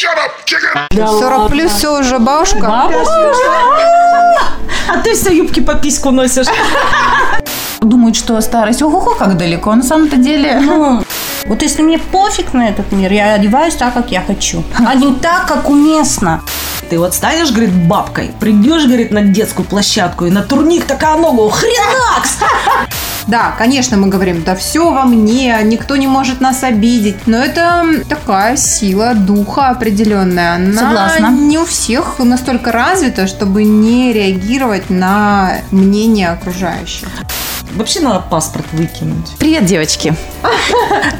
Shut up, chicken! 40 плюс все уже бабушка. А ты все юбки по письку носишь. Думают, что старость, ого-го, как далеко. На самом-то деле, ну, Вот если мне пофиг на этот мир, я одеваюсь так, как я хочу. А не так, как уместно. Ты вот станешь, говорит, бабкой, придешь, говорит, на детскую площадку и на турник такая ногу, хренакс! Да, конечно, мы говорим, да все во мне, никто не может нас обидеть. Но это такая сила духа определенная. Она Согласна. не у всех настолько развита, чтобы не реагировать на мнение окружающих. Вообще надо паспорт выкинуть. привет, девочки.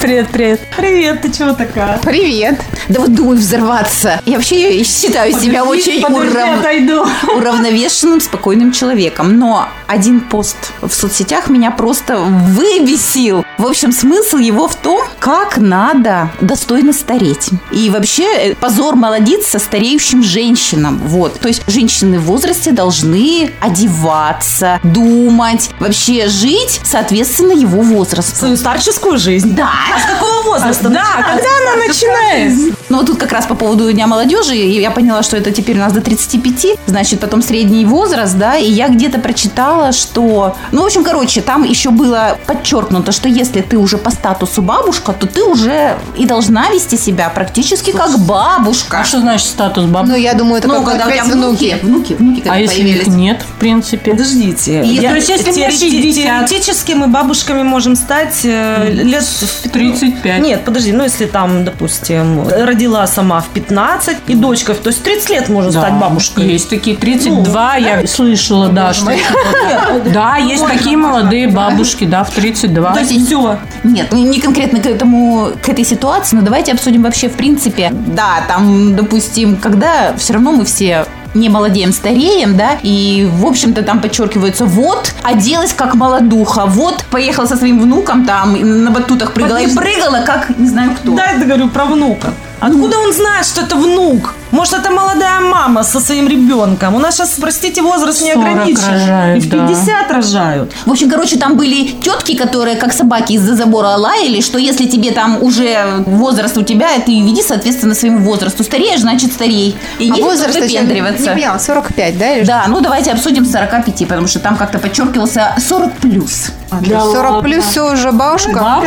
Привет, привет. Привет, ты чего такая? Привет! Да вот думаю взорваться. Я вообще считаю себя очень Подожди, урав- отойду. уравновешенным, спокойным человеком. Но один пост в соцсетях меня просто выбесил. В общем, смысл его в том, как надо достойно стареть. И вообще э, позор молодец со стареющим женщинам. Вот. То есть женщины в возрасте должны одеваться, думать, вообще жить соответственно его возрасту. Свою старческую жизнь. Да. А с какого возраста? Да, когда она начинает? Ну, вот тут как раз по поводу Дня молодежи, и я поняла, что это теперь у нас до 35, значит, потом средний возраст, да, и я где-то прочитала, что... Ну, в общем, короче, там еще было подчеркнуто, что если ты уже по статусу бабушка, то ты уже и должна вести себя практически как бабушка. А что значит статус бабы? Ну, я думаю, это Ну, когда у тебя внуки, внуки, внуки, когда а если появились. их нет, в принципе? Подождите. И Я- то есть, если теоретически- 60. Теоретически мы бабушками можем стать э, лет в 35. Нет, подожди, ну если там, допустим, родила сама в 15 и дочка, то есть 30 лет можно стать бабушкой. Есть такие 32, я слышала, да, что... Да, есть такие молодые бабушки, да, в 32. То есть все. Нет, ну, не конкретно к этому, к этой ситуации, но давайте обсудим вообще в принципе. Да, там, допустим, когда все равно мы все не молодеем, стареем, да, и, в общем-то, там подчеркивается, вот, оделась как молодуха, вот, поехала со своим внуком там, на батутах прыгала и прыгала, как не знаю кто. Да, я говорю про внука. Откуда он знает, что это внук? Может, это молодая мама со своим ребенком? У нас сейчас, простите, возраст не 40 ограничен. рожают, И в да. 50 рожают. В общем, короче, там были тетки, которые как собаки из-за забора лаяли, что если тебе там уже возраст у тебя, ты веди, соответственно, своему возрасту. Стареешь, значит, старей. И А не возраст еще не выпендриваться. поняла, 45, да? Или Да, ну давайте обсудим с 45, потому что там как-то подчеркивался 40 плюс. что? 40 плюс все уже бабушка?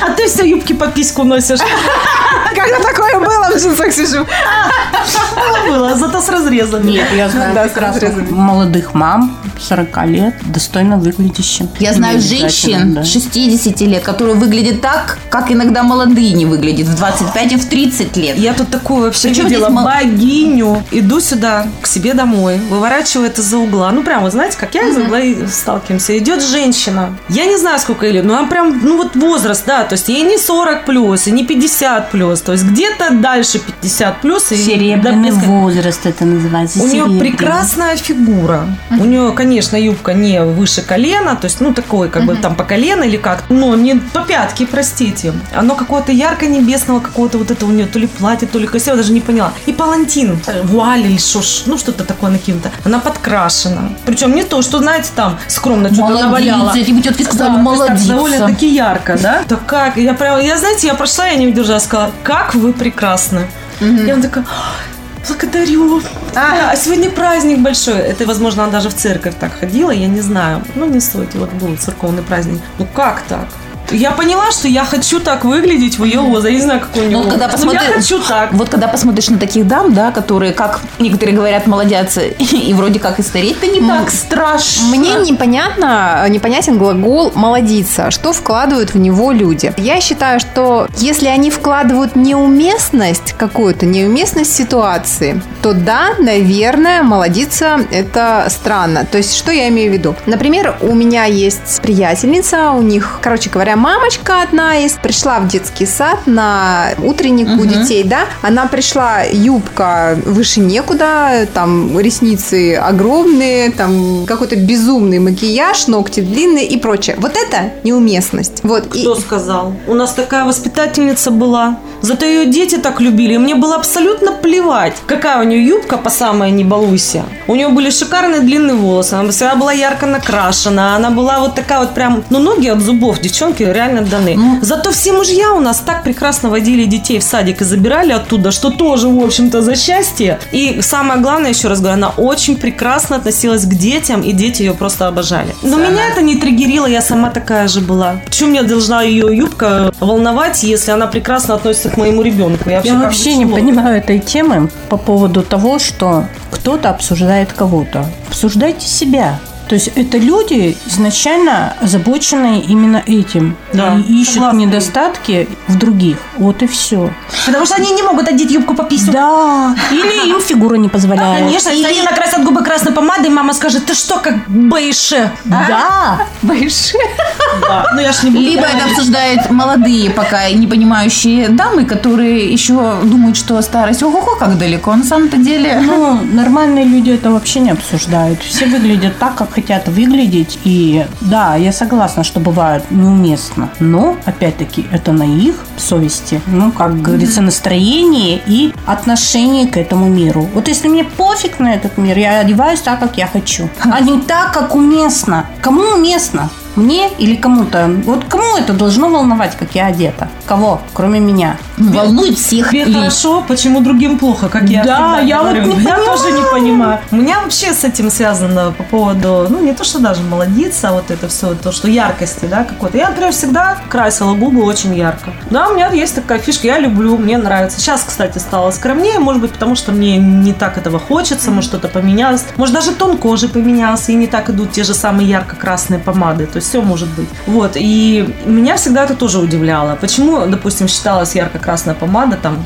А ты все юбки по письку носишь. Когда такое было в джинсах сижу? Было, зато с разрезами. Нет, я знаю Да, прекрасно молодых мам 40 лет, достойно выглядящим. Я знаю женщин да. 60 лет, которые выглядят так, как иногда молодые не выглядят в 25 и в 30 лет. Я тут такую вообще Причем видела здесь мол- богиню. Иду сюда, к себе домой, выворачиваю это за угла. Ну, прям, вот знаете, как я из угла и сталкиваемся. Идет женщина. Я не знаю, сколько ей лет, но она прям, ну, вот возраст, да. То есть ей не 40 плюс, и не 50 плюс. То есть где-то дальше 50 плюс. и Серебряный бескон- возраст это называется. У нее прекрасная фигура. У нее, конечно, юбка не выше колена, то есть, ну, такой, как бы там по колено или как, но не по пятке, простите. Оно какое-то ярко-небесного, какого-то вот это у нее то ли платье, то ли красиво, даже не поняла. И палантин, э, вуаль или ж, ну, что-то такое накинуто. Она подкрашена. Причем не то, что, знаете, там скромно что-то наваляла. Молодец, эти тетки сказали, Да, молодец. довольно-таки ярко, да? Так как? Я прям, я, знаете, я прошла, я не выдержала, сказала, как вы прекрасны. И он такой, «Ой, благодарю. А, сегодня праздник большой. Это, возможно, она даже в церковь так ходила, я не знаю. Ну, не суть, вот был церковный праздник. Ну, как так? Я поняла, что я хочу так выглядеть в ее возрасте. Я не знаю, какой у нее Ну, вот когда. Но я посмотришь- хочу так. Вот когда посмотришь на таких дам, да, которые, как некоторые говорят, молодятся, и вроде как и стареть-то не так страшно. Мне непонятно, непонятен глагол «молодиться». Что вкладывают в него люди? Я считаю, что если они вкладывают неуместность, какую-то неуместность ситуации, то да, наверное, молодиться – это странно. То есть, что я имею в виду? Например, у меня есть приятельница, у них, короче говоря, мамочка одна из, пришла в детский сад на утренник у детей, да, она пришла, юбка выше некуда, там ресницы огромные, там какой-то безумный макияж, ногти длинные и прочее. Вот это неуместность. Вот. и- Кто сказал? У нас такая воспитательница была. Зато ее дети так любили. И мне было абсолютно плевать, какая у нее юбка по самой не балуйся. У нее были шикарные длинные волосы. Она всегда была ярко накрашена. Она была вот такая вот прям... Ну, ноги от зубов девчонки реально даны. Зато все мужья у нас так прекрасно водили детей в садик и забирали оттуда, что тоже, в общем-то, за счастье. И самое главное, еще раз говорю, она очень прекрасно относилась к детям, и дети ее просто обожали. Но меня это не триггерило, я сама такая же была. Почему мне должна ее юбка волновать, если она прекрасно относится к моему ребенку? Я вообще бы не чего? понимаю этой темы по поводу того, что кто-то обсуждает кого-то. Обсуждайте себя. То есть это люди изначально озабоченные именно этим. Да, и ищут согласна. недостатки в других. Вот и все. Потому что они не могут одеть юбку по писю. Да. Или им фигура не позволяет. Конечно, если они накрасят губы красной помадой, мама скажет, ты что, как Бэйше? Да. Да. Ну, я ж не буду Либо это обсуждают молодые, пока не понимающие дамы, которые еще думают, что старость ого-го как далеко. А на самом-то деле... Ну, нормальные люди это вообще не обсуждают. Все выглядят так, как хотят выглядеть. И да, я согласна, что бывает неуместно. Но, опять-таки, это на их совести. Ну, как говорится, настроение и отношение к этому миру. Вот если мне пофиг на этот мир, я одеваюсь так, как я хочу. А не так, как уместно. Кому уместно? Мне или кому-то? Вот кому это должно волновать, как я одета? Кого, кроме меня? Волнует всех Тебе хорошо, почему другим плохо, как я Да, я вот говорю. не Я тоже не понимаю. У меня вообще с этим связано по поводу, ну, не то, что даже молодиться, а вот это все, то, что яркости, да, какой-то. Я, например, всегда красила губы очень ярко. Да, у меня есть такая фишка, я люблю, мне нравится. Сейчас, кстати, стало скромнее, может быть, потому что мне не так этого хочется, может, что-то поменялось. Может, даже тон кожи поменялся, и не так идут те же самые ярко-красные помады. То есть все может быть. Вот, и меня всегда это тоже удивляло. Почему, допустим, считалась ярко-красная помада там,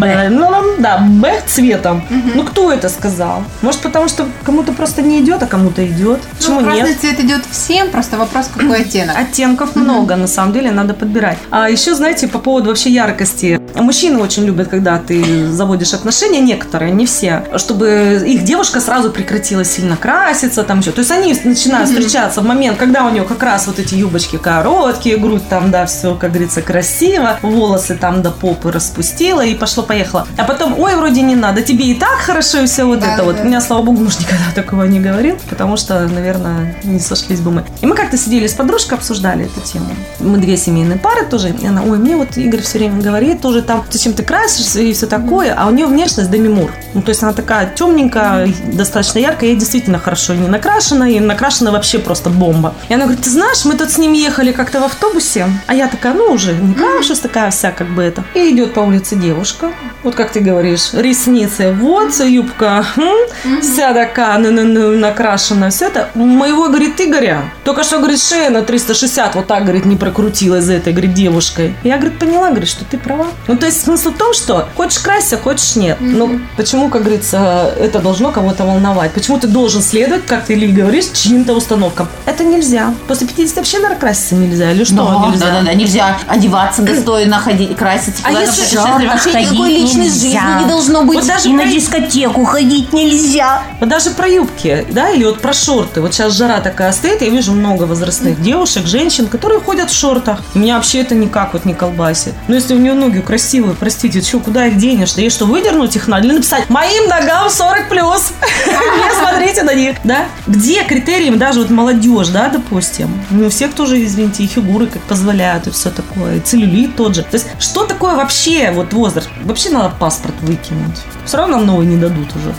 Б, ну, ну, да, Б цветом. Ну, кто это сказал? Может, потому что кому-то просто не идет, а кому-то идет. Почему Ну, красный нет? цвет идет всем, просто вопрос, какой оттенок. Оттенков много, на самом деле, надо подбирать. А еще, знаете, по поводу вообще яркости. Мужчины очень любят, когда ты заводишь отношения, некоторые, не все, чтобы их девушка сразу прекратила сильно краситься, там еще. То есть они начинают встречаться в момент, когда у нее как раз вот эти юбочки короткие, грудь там, да, все, как говорится, красиво, волосы там до попы распустила и пошло-поехало. А потом, ой, вроде не надо, тебе и так хорошо, и все вот Да, это да, вот. У меня, слава богу, муж никогда такого не говорил, потому что, наверное, не сошлись бы мы. И мы как-то сидели с подружкой, обсуждали эту тему. Мы две семейные пары тоже. И она, ой, мне вот Игорь все время говорит, тоже там, зачем ты красишься и все такое. А у нее внешность Деми Мур. Ну, то есть она такая темненькая, достаточно яркая, и действительно хорошо не накрашена, и накрашена вообще просто бомба. И она говорит, ты знаешь, мы тут с ним ехали как-то в автобусе, а я такая, ну, уже не крашусь, такая вся как бы это. И идет по улице девушка, вот как ты говоришь, ресницы, вот, юбка, м, вся такая ну, ну, ну, накрашена, все это. Моего, говорит, Игоря, только что, говорит, шея на 360 вот так, говорит, не прокрутилась за этой, говорит, девушкой. Я, говорит, поняла, говорит, что ты права. Ну, то есть смысл в том, что хочешь красься, хочешь нет. Ну, почему, как говорится, это должно кого-то волновать? Почему ты должен следовать, как ты, Ли, говоришь, чьим-то установкам? Это нельзя. После 50 вообще, наверное, краситься нельзя. Или что Да, нельзя? да, да, да, нельзя одеваться достойно, ходить, краситься, А если путешествовать. Вообще никакой личной нельзя. жизни не должно быть. Вот даже И на про- дискотеку ходить нельзя. Вот даже про юбки, да, или вот про шорты. Вот сейчас жара такая стоит, я вижу много возрастных девушек, женщин, которые ходят в шортах. Меня вообще это никак вот не колбасит. Но если у нее ноги красивые, простите, что, куда их денешь? Да ей что, выдернуть их надо? Или написать, моим ногам 40 плюс. Не смотрите на них. Да? Где критерием даже вот молодежь, да, допустим? Ну, у всех тоже, извините, и фигуры как позволяют, и все такое. И целлюлит тот же. То есть, что такое вообще вот возраст? Вообще надо паспорт выкинуть. Все равно нам новый не дадут уже.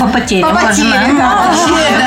По потере По потере, да.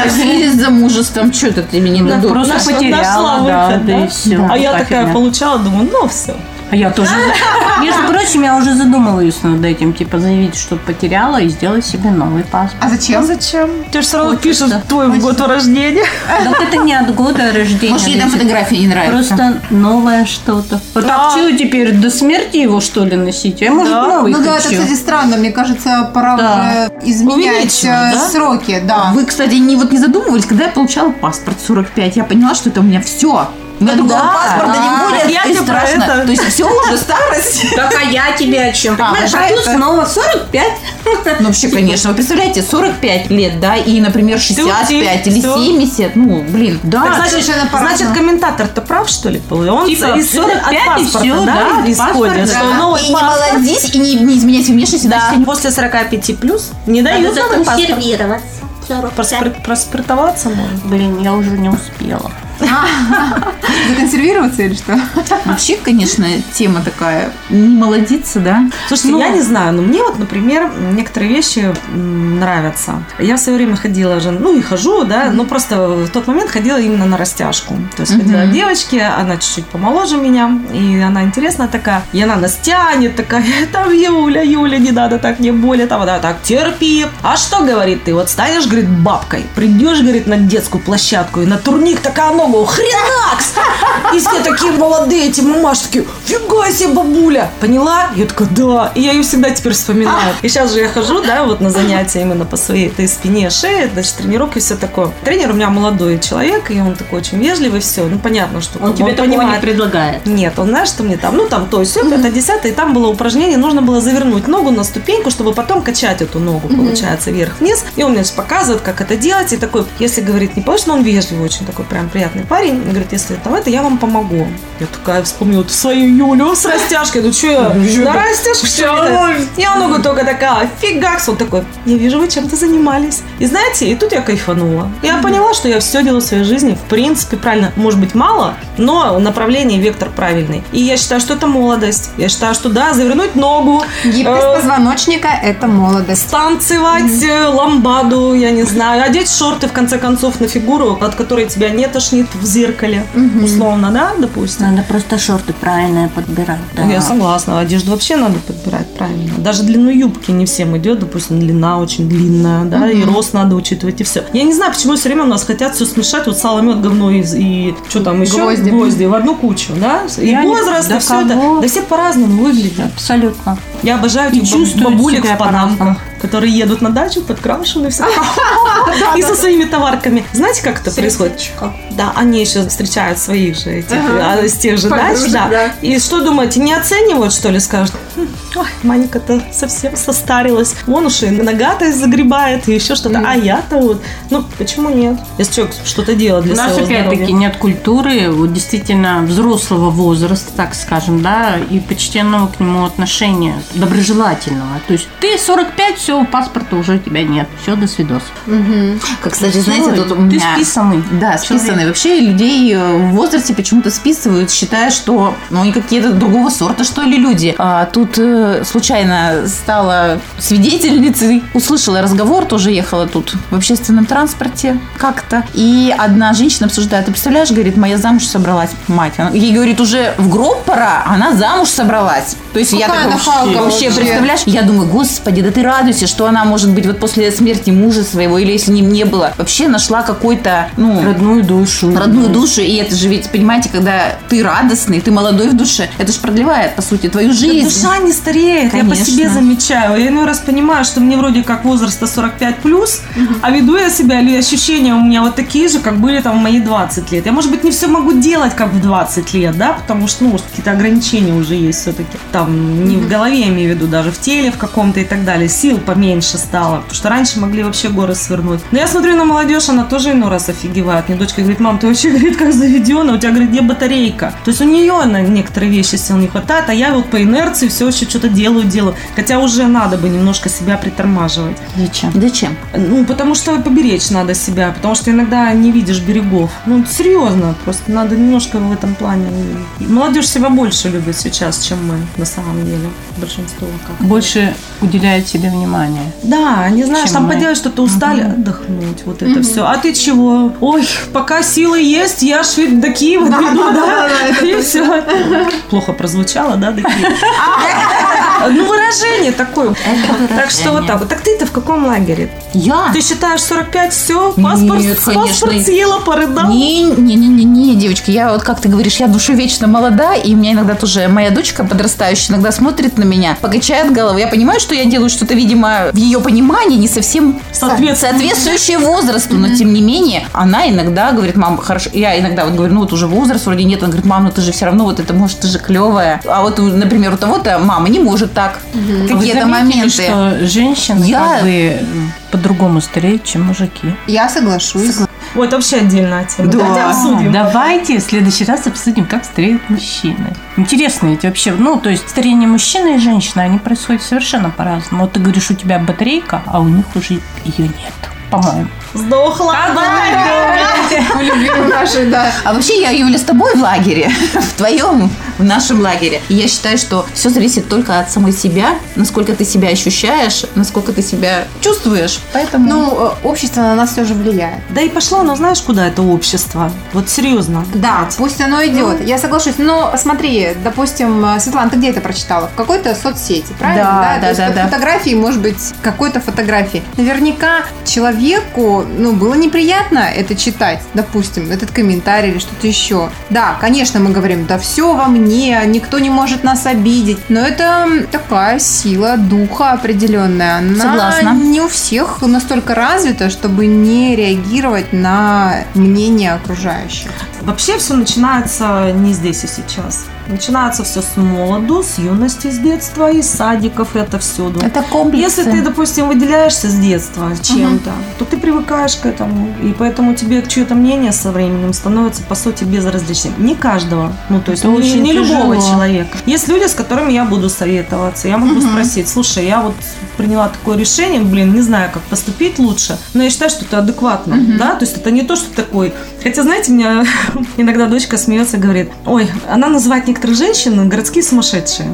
В связи с замужеством, что это ты мне не дадут? Просто Нашла- потеряла, да, да? и все. А я такая получала, думаю, ну все. А я тоже... Между прочим, я уже задумываюсь над этим. Типа заявить, что потеряла и сделать себе новый паспорт. А зачем? зачем? Тебе же все равно Хочется. пишут твой год рождения. Так это не от года рождения. Может, ей там зависит. фотографии не нравятся? Просто новое что-то. Вот так что теперь до смерти его что ли носить? Я может Да. новый Ну да, это, кстати, странно. Мне кажется, пора изменять э, да? сроки. Да. Вы, кстати, не, вот не задумывались, когда я получала паспорт 45, я поняла, что это у меня все. У меня другого Да. паспорта не А, будет. я и страшно. это. То есть все уже старость. Так, а я тебе о чем? Понимаешь, про а тут снова 45. Ну, вообще, конечно. Вы представляете, 45 лет, да, и, например, 65 или всё. 70. Ну, блин. Да, значит, комментатор-то прав, что ли, был? Он Типа, из 45 и от паспорта, да, да, исходит, да. И не молодись, и не, не изменять внешность. да, Да. после 45 плюс не дают законсервироваться. 45. Проспир- Проспиртоваться можно. Блин, я уже не успела. Законсервироваться или что? Вообще, конечно, тема такая. Не молодиться, да? Слушайте, Ну, я не знаю, но мне вот, например, некоторые вещи нравятся. Я в свое время ходила же, ну и хожу, да, но просто в тот момент ходила именно на растяжку. То есть ходила к девочке, она чуть-чуть помоложе меня, и она интересная такая, и она нас тянет, такая, там, Юля, Юля, не надо так, мне более, там, она так, терпи. А что, говорит, ты вот станешь, говорит, бабкой, придешь, говорит, на детскую площадку, и на турник такая ногу, хренакс! И все такие молодые, эти мамаши такие, фига себе, бабуля! Поняла? Я такая, да. И я ее всегда теперь вспоминаю. И сейчас же я хожу, да, вот на занятия именно по своей этой спине, шее, значит, тренировки, все такое. Тренер у меня молодой человек, и он такой очень вежливый, все. Ну, понятно, что Он тебе такого не понимает. предлагает. Нет, он знаешь, что мне там, ну там то, все, это десятое, и там было упражнение, нужно было завернуть ногу на ступеньку, чтобы потом качать эту ногу, получается, вверх-вниз. И он мне же показывает, как это делать, и такой, если говорит, не поешь, но он вежливый очень такой прям приятный парень, и говорит, если там это, я вам помогу. Я такая вспомнила вот свою Юлю с растяжкой, ну что я, на растяжку что ли? Я ногу только такая, фигакс, он такой, я вижу, вы чем-то занимались. И знаете, и тут я кайфанула. Я поняла, что я все делаю в своей жизни, в принципе, правильно, может быть, мало, но направление, вектор правильный. И я считаю, что это молодость. Я считаю, что да, завернуть ногу, Гибкость э, позвоночника – это молодость. танцевать э, ламбаду, я не знаю, одеть шорты, в конце концов, на фигуру, от которой тебя не тошнит в зеркале, условно, да, допустим. Надо просто шорты правильные подбирать. Да. Я согласна, одежду вообще надо подбирать правильно. Даже длину юбки не всем идет, допустим, длина очень длинная, да, и рост надо учитывать, и все. Я не знаю, почему все время у нас хотят все смешать, вот сало, мед, говно и, и что там еще? Гвозди. в одну кучу, да? И Я не- возраст, да и все это. кого? Да все по-разному выглядят. Абсолютно. Я обожаю И этих бабулек в панамках, которые едут на дачу, подкрашены все. И со своими товарками. Знаете, как это происходит? Да, они еще встречают своих же, этих, а, с тех же дач, да. И что думаете, не оценивают, что ли, скажут? «Хм, Ой, Маника-то совсем состарилась. Вон уж и нога-то загребает, и еще что-то. А я-то вот. Ну, почему нет? Если человек что-то делает для У нас своего опять-таки здоровья. нет культуры вот действительно взрослого возраста, так скажем, да, и почтенного к нему отношения, доброжелательного. То есть ты 45, все, паспорта уже у тебя нет. Все, до свидос. Как, кстати, знаете, Всё, тут у ты меня... списанный. Да, списанные. Вообще людей э, в возрасте почему-то списывают, считая, что ну, они какие-то другого сорта, что ли, люди. А тут э, случайно стала свидетельницей, услышала разговор, тоже ехала тут в общественном транспорте как-то. И одна женщина обсуждает, ты представляешь, говорит, моя замуж собралась, мать. Она- ей, говорит, уже в гроб пора, а она замуж собралась. То есть я Какая такая, нахалка вообще, вообще. представляешь? Я думаю, господи, да ты радуйся, что она, может быть, вот после смерти мужа своего, или если не, не было, вообще нашла какой-то, ну, Родную душу. родную душу. И это же ведь, понимаете, когда ты радостный, ты молодой в душе, это же продлевает, по сути, твою Да жизнь. душа не стареет, я по Конечно. себе замечаю. Я иной раз понимаю, что мне вроде как возраста 45 плюс, а веду я себя, или ощущения у меня вот такие же, как были там в мои 20 лет. Я, может быть, не все могу делать, как в 20 лет, да, потому что, ну, какие-то ограничения уже есть все-таки. Там, не в голове, я имею в виду, даже в теле в каком-то и так далее. Сил поменьше стало, потому что раньше могли вообще горы свернуть. Но я смотрю на молодежь, она тоже иной раз офигевает. Мне дочка говорит, мам, ты вообще, говорит, как заведена, у тебя, говорит, где батарейка? То есть у нее на некоторые вещи сил не хватает, а я вот по инерции все еще что-то делаю, делаю. Хотя уже надо бы немножко себя притормаживать. Зачем? Зачем? Ну, потому что поберечь надо себя, потому что иногда не видишь берегов. Ну, серьезно, просто надо немножко в этом плане. Молодежь себя больше любит сейчас, чем мы, на самом деле. Большинство как. Больше уделяет себе внимание. Да, не Чем там мы. поделать что-то устали, отдохнуть, вот это все. А ты чего? Ой, пока силы есть, я ж до Киева дойду, да? И все. Плохо прозвучало, да, до Киева? Ну, выражение такое. Так что вот так вот. Так ты-то в каком лагере? Я? Ты считаешь 45, все, паспорт, Нет, паспорт съела, порыдал? Не, не, не, не, не, девочки, я вот как ты говоришь, я душу вечно молода, и у меня иногда тоже моя дочка подрастающая иногда смотрит на меня, покачает голову. Я понимаю, что я делаю что-то, видимо, в ее понимании не совсем соответствующее возрасту, но тем не менее, она иногда говорит, мам, хорошо, я иногда вот говорю, ну вот уже возраст вроде нет, она говорит, мам, ну ты же все равно вот это, может, ты же клевая. А вот, например, у того-то мама не может так. Вы Какие-то заметили, моменты. что женщины Я- как бы по-другому стареют, чем мужики. Я соглашусь. Ой, это вообще отдельная тема. Да. Давайте обсудим. Давайте в следующий раз обсудим, как стареют мужчины. Интересно ведь вообще, ну, то есть старение мужчины и женщины, они происходят совершенно по-разному. Вот ты говоришь, у тебя батарейка, а у них уже ее нет, по-моему. Сдохла. Наши, да. А вообще я, Юля, с тобой в лагере, в твоем, в нашем лагере. И я считаю, что все зависит только от самой себя, насколько ты себя ощущаешь, насколько ты себя чувствуешь. Поэтому... Ну, э, общество на нас все же влияет. Да и пошло, но знаешь, куда это общество? Вот серьезно. Да, пусть оно идет. Я соглашусь. Но смотри, допустим, э, Светлана, ты где это прочитала? В какой-то соцсети, правильно? Да, да, То есть да, под да. фотографии, может быть, какой-то фотографии. Наверняка человеку, ну, было неприятно это читать, допустим, этот комментарий или что-то еще. Да, конечно, мы говорим, да все во мне, никто не может нас обидеть. Но это такая сила духа определенная. Она Согласна. не у всех настолько развита, чтобы не реагировать на мнение окружающих. Вообще все начинается не здесь и сейчас. Начинается все с молоду, с юности, с детства, из садиков, это всюду. Это комплексы. Если ты, допустим, выделяешься с детства чем-то, то ты привыкаешь к этому. И поэтому тебе чье-то мнение со временем становится, по сути, безразличным. Не каждого. Ну, то есть Это не, очень не любого человека. Есть люди, с которыми я буду советоваться. Я могу спросить, слушай, я вот приняла такое решение, блин, не знаю, как поступить лучше, но я считаю, что это адекватно. Да, то есть это не то, что такой. Хотя, знаете, меня иногда дочка смеется и говорит, ой, она называет некоторых женщин городские сумасшедшие.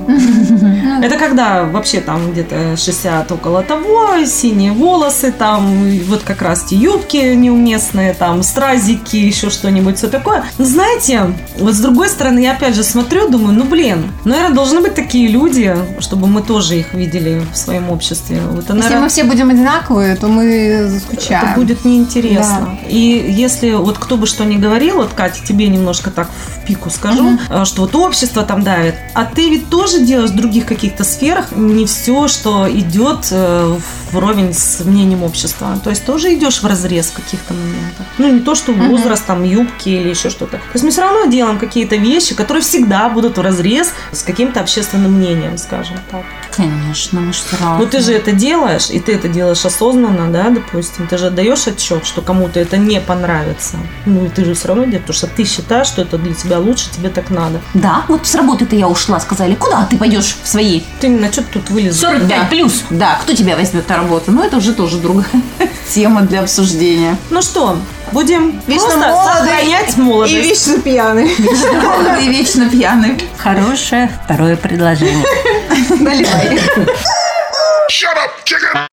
Это когда вообще там где-то 60 около того, синие волосы, там вот как раз те юбки неуместные, там стразики, еще что-нибудь, все такое. Но знаете, вот с другой стороны, я опять же смотрю, думаю, ну блин, наверное, должны быть такие люди, чтобы мы тоже их видели в своем обществе. Вот, Если наверное, мы все будем одинаковые, то мы заскучаем. это будет неинтересно. И если вот кто бы что ни говорил, вот, Катя, тебе немножко так в пику скажу, э, что вот общество там давит, а ты ведь тоже делаешь в других каких-то сферах не все, что идет э, вровень с мнением общества. То есть тоже идешь в разрез в каких-то моментах. Ну, не то, что возраст, там, юбки или еще что-то. То есть мы все равно делаем какие-то вещи, которые всегда будут в разрез с каким-то общественным мнением, скажем так. Конечно, мы же сразу. Ну, ты же это делаешь, и ты это делаешь осознанно, да, допустим. Ты же отдаешь отчет, что кому-то это не понравится. Ну, и ты же все равно делаешь, потому что ты считаешь, что это для тебя лучше, тебе так надо. Да, вот с работы-то я ушла, сказали, куда ты пойдешь в свои Ты именно что тут вылез? 45 Да. плюс? Да, кто тебя возьмет на работу? Ну, это уже тоже другая тема для обсуждения. Ну что, будем Вечно просто молоды сохранять молодость. И вечно пьяный. Вечно молодый и вечно пьяный. Хорошее второе предложение. Наливай. Shut up, chicken!